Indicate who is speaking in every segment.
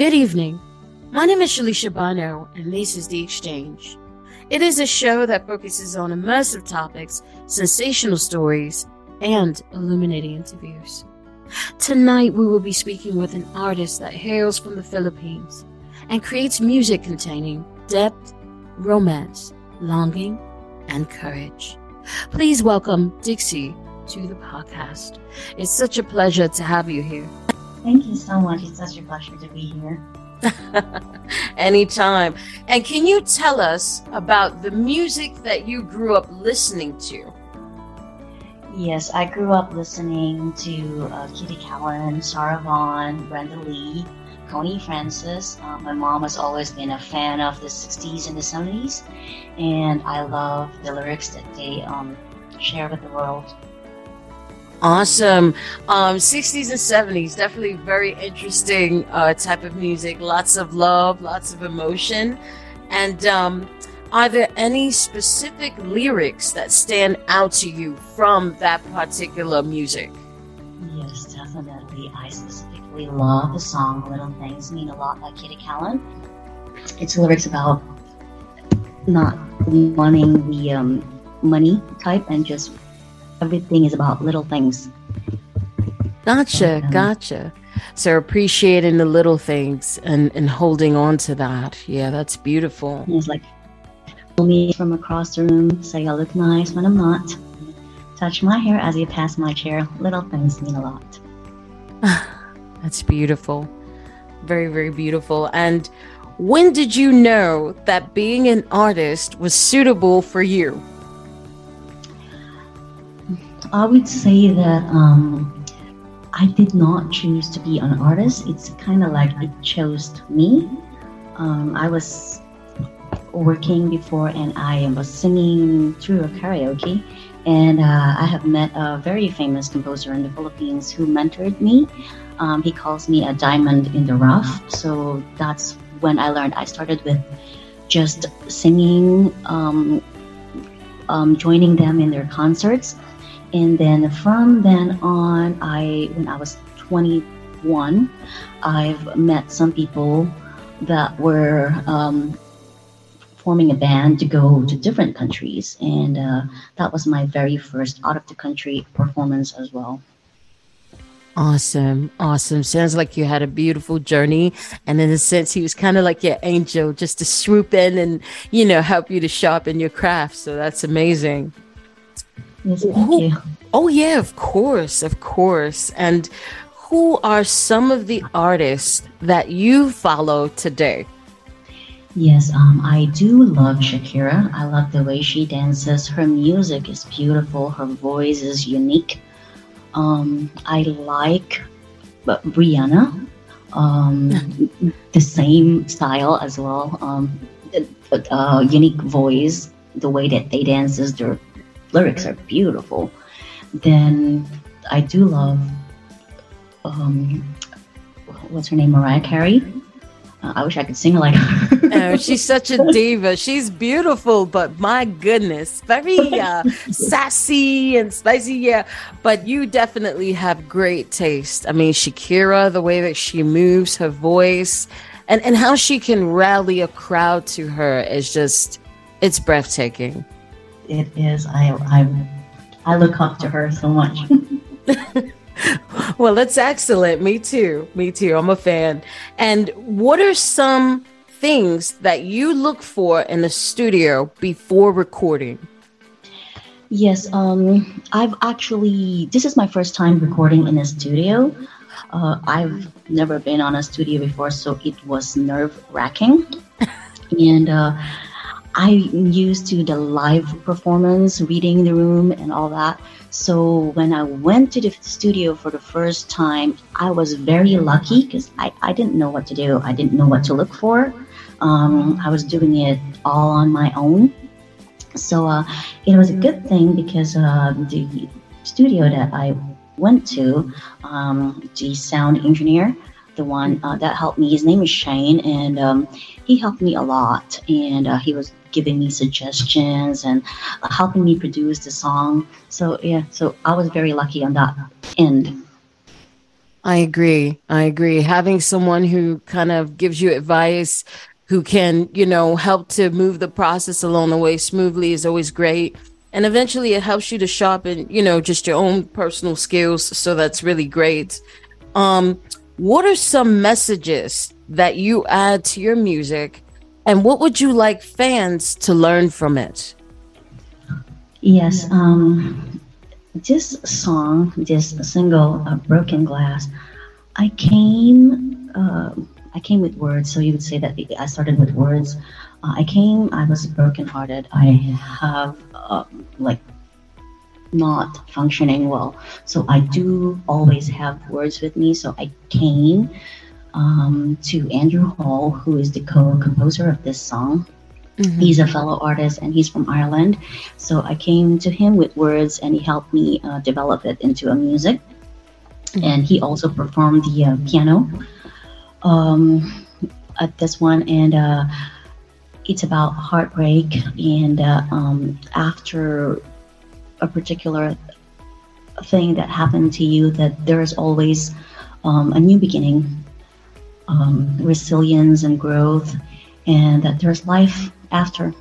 Speaker 1: Good evening. My name is Shalisha Bano, and this is The Exchange. It is a show that focuses on immersive topics, sensational stories, and illuminating interviews. Tonight, we will be speaking with an artist that hails from the Philippines and creates music containing depth, romance, longing, and courage. Please welcome Dixie to the podcast. It's such a pleasure to have you here.
Speaker 2: Thank you so much. It's such a pleasure to be here.
Speaker 1: Anytime. And can you tell us about the music that you grew up listening to?
Speaker 2: Yes, I grew up listening to uh, Kitty Kallen, Sarah Vaughan, Brenda Lee, Connie Francis. Uh, my mom has always been a fan of the 60s and the 70s, and I love the lyrics that they um, share with the world.
Speaker 1: Awesome. Um, 60s and 70s, definitely very interesting uh, type of music. Lots of love, lots of emotion. And um, are there any specific lyrics that stand out to you from that particular music?
Speaker 2: Yes, definitely. I specifically love the song Little Things Mean a Lot by Kitty Kallen. It's lyrics about not wanting the um, money type and just everything is about little things.
Speaker 1: Gotcha, um, gotcha. So appreciating the little things and, and holding on to that. Yeah, that's beautiful.
Speaker 2: It's like me from across the room, say I look nice when I'm not. Touch my hair as you pass my chair. Little things mean a lot.
Speaker 1: that's beautiful. Very, very beautiful. And when did you know that being an artist was suitable for you?
Speaker 2: I would say that um, I did not choose to be an artist. It's kind of like it chose me. Um, I was working before and I was singing through a karaoke. And uh, I have met a very famous composer in the Philippines who mentored me. Um, he calls me a diamond in the rough. So that's when I learned. I started with just singing, um, um, joining them in their concerts and then from then on i when i was 21 i've met some people that were um, forming a band to go to different countries and uh, that was my very first out of the country performance as well
Speaker 1: Awesome. Awesome. Sounds like you had a beautiful journey. And in a sense, he was kind of like your angel just to swoop in and, you know, help you to sharpen your craft. So that's amazing.
Speaker 2: Yes.
Speaker 1: Oh yeah, of course, of course. And who are some of the artists that you follow today?
Speaker 2: Yes, um, I do love Shakira. I love the way she dances. Her music is beautiful. Her voice is unique. Um, I like Rihanna. Um, the same style as well. Um, uh, unique voice. The way that they dances, their lyrics are beautiful. Then I do love um, what's her name, Mariah Carey. Uh, I wish I could sing like her.
Speaker 1: oh, she's such a diva. She's beautiful, but my goodness, very uh, sassy and spicy. Yeah, but you definitely have great taste. I mean, Shakira, the way that she moves, her voice, and and how she can rally a crowd to her is just it's breathtaking
Speaker 2: it is. I I I look up to her so much.
Speaker 1: well, that's excellent. Me too. Me too. I'm a fan. And what are some things that you look for in the studio before recording?
Speaker 2: Yes, um, I've actually, this is my first time recording in a studio. Uh, I've never been on a studio before, so it was nerve wracking. and uh, I'm used to the live performance, reading the room, and all that. So when I went to the studio for the first time, I was very lucky because I, I didn't know what to do. I didn't know what to look for. Um, I was doing it all on my own. So uh, it was a good thing because uh, the studio that I went to, um, the sound engineer, the one uh, that helped me, his name is Shane, and um, he helped me a lot. And uh, he was giving me suggestions and uh, helping me produce the song. So yeah, so I was very lucky on that end.
Speaker 1: I agree. I agree. Having someone who kind of gives you advice, who can, you know, help to move the process along the way smoothly is always great. And eventually it helps you to sharpen, you know, just your own personal skills. So that's really great. Um, what are some messages that you add to your music and what would you like fans to learn from it?
Speaker 2: Yes, um, this song, this single, uh, "Broken Glass," I came, uh, I came with words. So you would say that I started with words. Uh, I came, I was brokenhearted. I have uh, like not functioning well. So I do always have words with me. So I came um, to Andrew Hall, who is the co-composer of this song. Mm-hmm. He's a fellow artist and he's from Ireland. So I came to him with words and he helped me uh, develop it into a music. Mm-hmm. And he also performed the uh, piano um, at this one. And uh, it's about heartbreak. And uh, um, after a particular thing that happened to you, that there is always um, a new beginning, um, resilience and growth, and that there's life after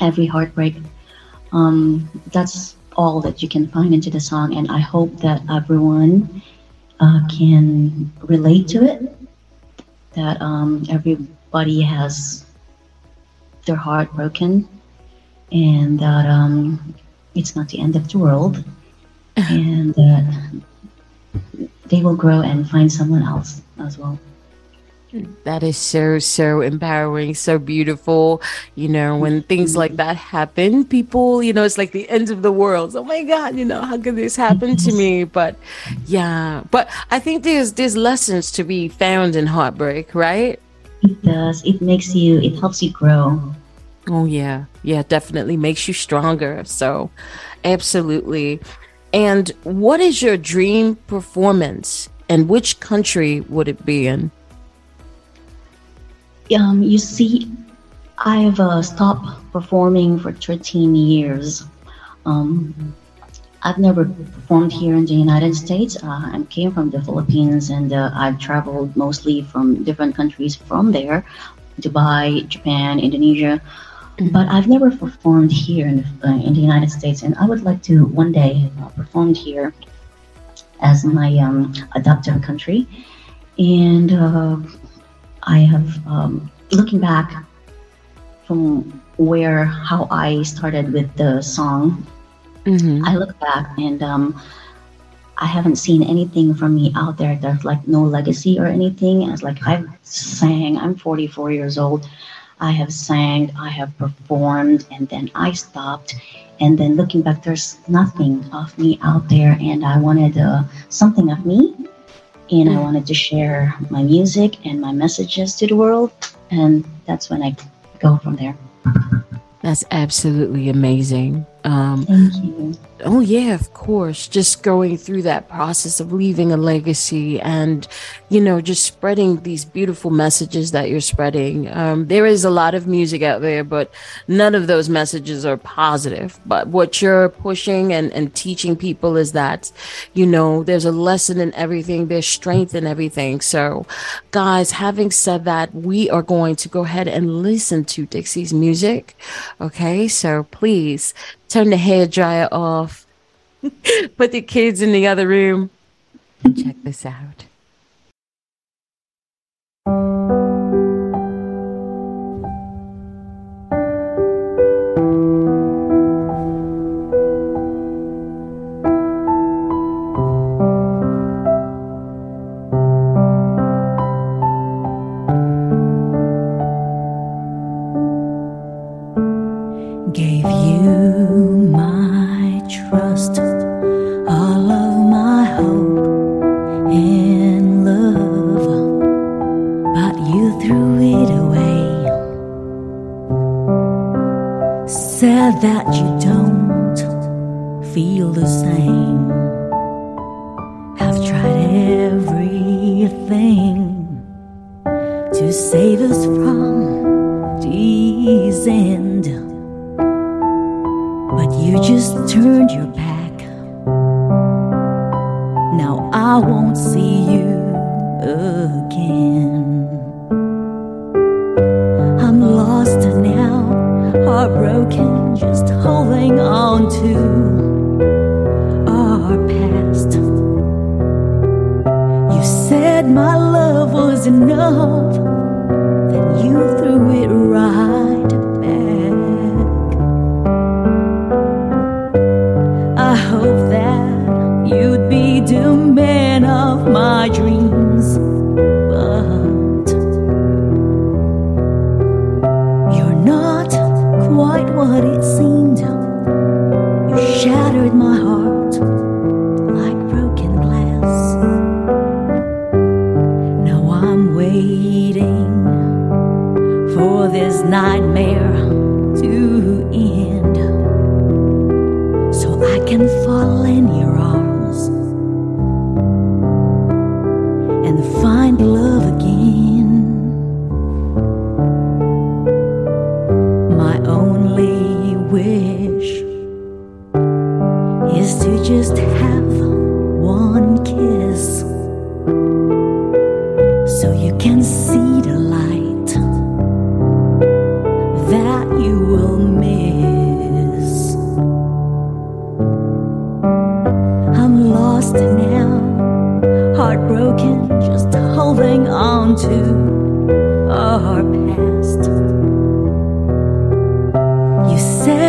Speaker 2: every heartbreak. Um, that's all that you can find into the song, and I hope that everyone uh, can relate to it. That um, everybody has their heart broken, and that um, it's not the end of the world, and that they will grow and find someone else as well.
Speaker 1: That is so, so empowering, so beautiful. You know, when things like that happen, people, you know, it's like the end of the world. Oh my God, you know, how could this happen to me? But yeah, but I think there's there's lessons to be found in heartbreak, right?
Speaker 2: It does. It makes you it helps you grow.
Speaker 1: Oh yeah. Yeah, definitely makes you stronger. So absolutely. And what is your dream performance and which country would it be in?
Speaker 2: um, you see, I've uh, stopped performing for 13 years. Um, I've never performed here in the United States. Uh, I came from the Philippines and uh, I've traveled mostly from different countries from there Dubai, Japan, Indonesia. But I've never performed here in the, uh, in the, United States, and I would like to one day uh, perform here as my um, adoptive country. And uh, I have um, looking back from where how I started with the song. Mm-hmm. I look back and um, I haven't seen anything from me out there that's like no legacy or anything. And it's like I've sang. I'm 44 years old. I have sang. I have performed, and then I stopped. And then looking back, there's nothing of me out there, and I wanted uh, something of me and I wanted to share my music and my messages to the world. And that's when I go from there.
Speaker 1: That's absolutely amazing.
Speaker 2: Um.
Speaker 1: Oh, yeah, of course. Just going through that process of leaving a legacy and, you know, just spreading these beautiful messages that you're spreading. Um, there is a lot of music out there, but none of those messages are positive. But what you're pushing and, and teaching people is that, you know, there's a lesson in everything, there's strength in everything. So, guys, having said that, we are going to go ahead and listen to Dixie's music. Okay, so please turn the hair dryer off, put the kids in the other room, and check this out.
Speaker 3: That you don't feel the same. I've tried everything to save us from this end, but you just turned your back. Now I won't see are broken, just holding on to our past. You said my love was enough. Quite only wish is to just have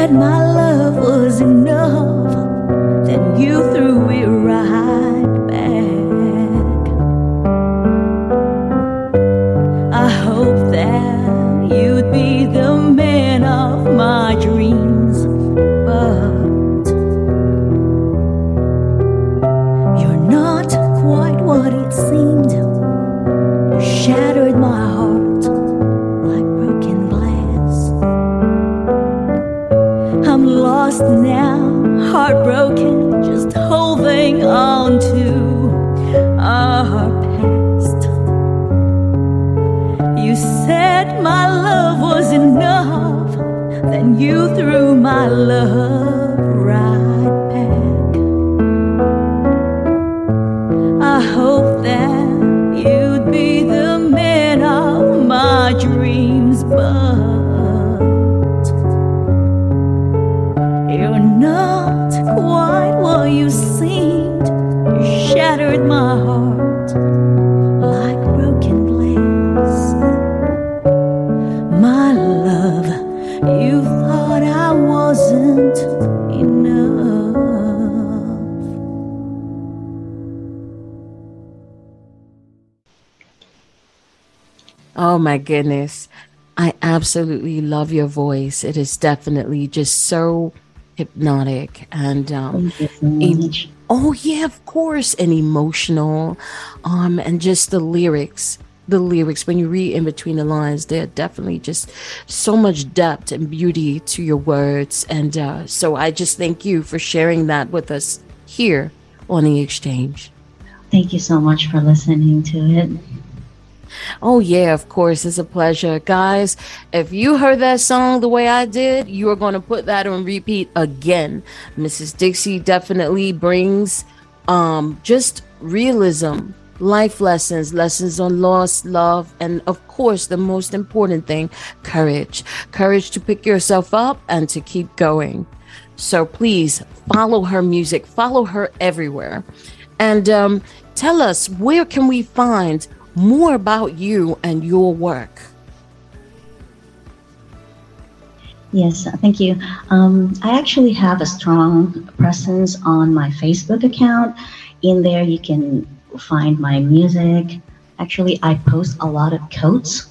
Speaker 3: said my love was enough, then you threw lost now, heartbroken, just holding on to our past. You said my love was enough, then you threw my love
Speaker 1: my goodness. I absolutely love your voice. It is definitely just so hypnotic and um
Speaker 2: Thank you so
Speaker 1: em-
Speaker 2: much.
Speaker 1: oh yeah, of course, and emotional. Um and just the lyrics. The lyrics when you read in between the lines, they're definitely just so much depth and beauty to your words. And uh, so I just thank you for sharing that with us here on the exchange.
Speaker 2: Thank you so much for listening to it.
Speaker 1: Oh, yeah, of course. It's a pleasure. Guys, if you heard that song the way I did, you are going to put that on repeat again. Mrs. Dixie definitely brings um, just realism, life lessons, lessons on loss, love, and of course, the most important thing, courage. Courage to pick yourself up and to keep going. So please follow her music, follow her everywhere. And um, tell us where can we find more about you and your work?
Speaker 2: Yes, thank you. Um, I actually have a strong presence on my Facebook account. In there, you can find my music. Actually, I post a lot of quotes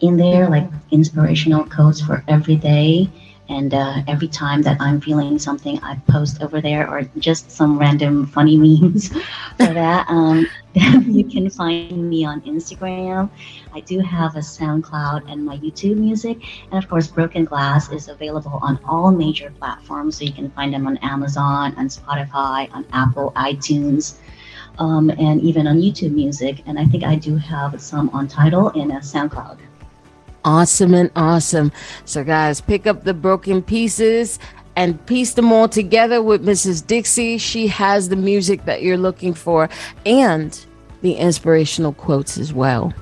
Speaker 2: in there, like inspirational quotes for every day. And uh, every time that I'm feeling something, I post over there, or just some random funny memes for that. Um, you can find me on Instagram. I do have a SoundCloud and my YouTube music. And of course, Broken Glass is available on all major platforms. So you can find them on Amazon, on Spotify, on Apple, iTunes, um, and even on YouTube Music. And I think I do have some on Tidal and uh, SoundCloud.
Speaker 1: Awesome and awesome. So, guys, pick up the broken pieces and piece them all together with Mrs. Dixie. She has the music that you're looking for and the inspirational quotes as well.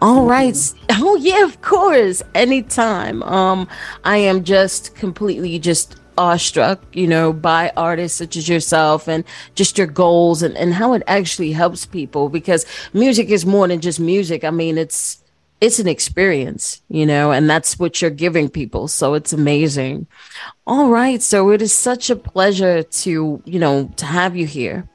Speaker 1: All right. Oh yeah, of course. Anytime. Um I am just completely just awestruck, you know, by artists such as yourself and just your goals and, and how it actually helps people because music is more than just music. I mean, it's it's an experience, you know, and that's what you're giving people. So it's amazing. All right. So it is such a pleasure to, you know, to have you here.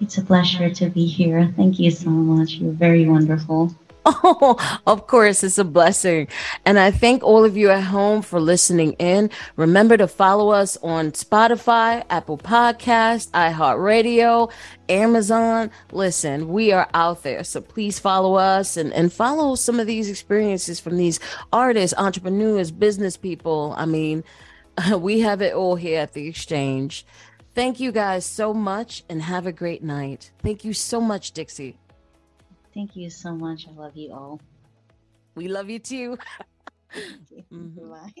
Speaker 2: It's a pleasure to be here. Thank you so much. You're very wonderful.
Speaker 1: Oh, of course, it's a blessing. And I thank all of you at home for listening in. Remember to follow us on Spotify, Apple Podcast, iHeartRadio, Amazon. Listen, we are out there. So please follow us and, and follow some of these experiences from these artists, entrepreneurs, business people. I mean, we have it all here at the exchange. Thank you guys so much and have a great night. Thank you so much, Dixie.
Speaker 2: Thank you so much. I love you all.
Speaker 1: We love you too.
Speaker 2: You. Mm-hmm. Bye.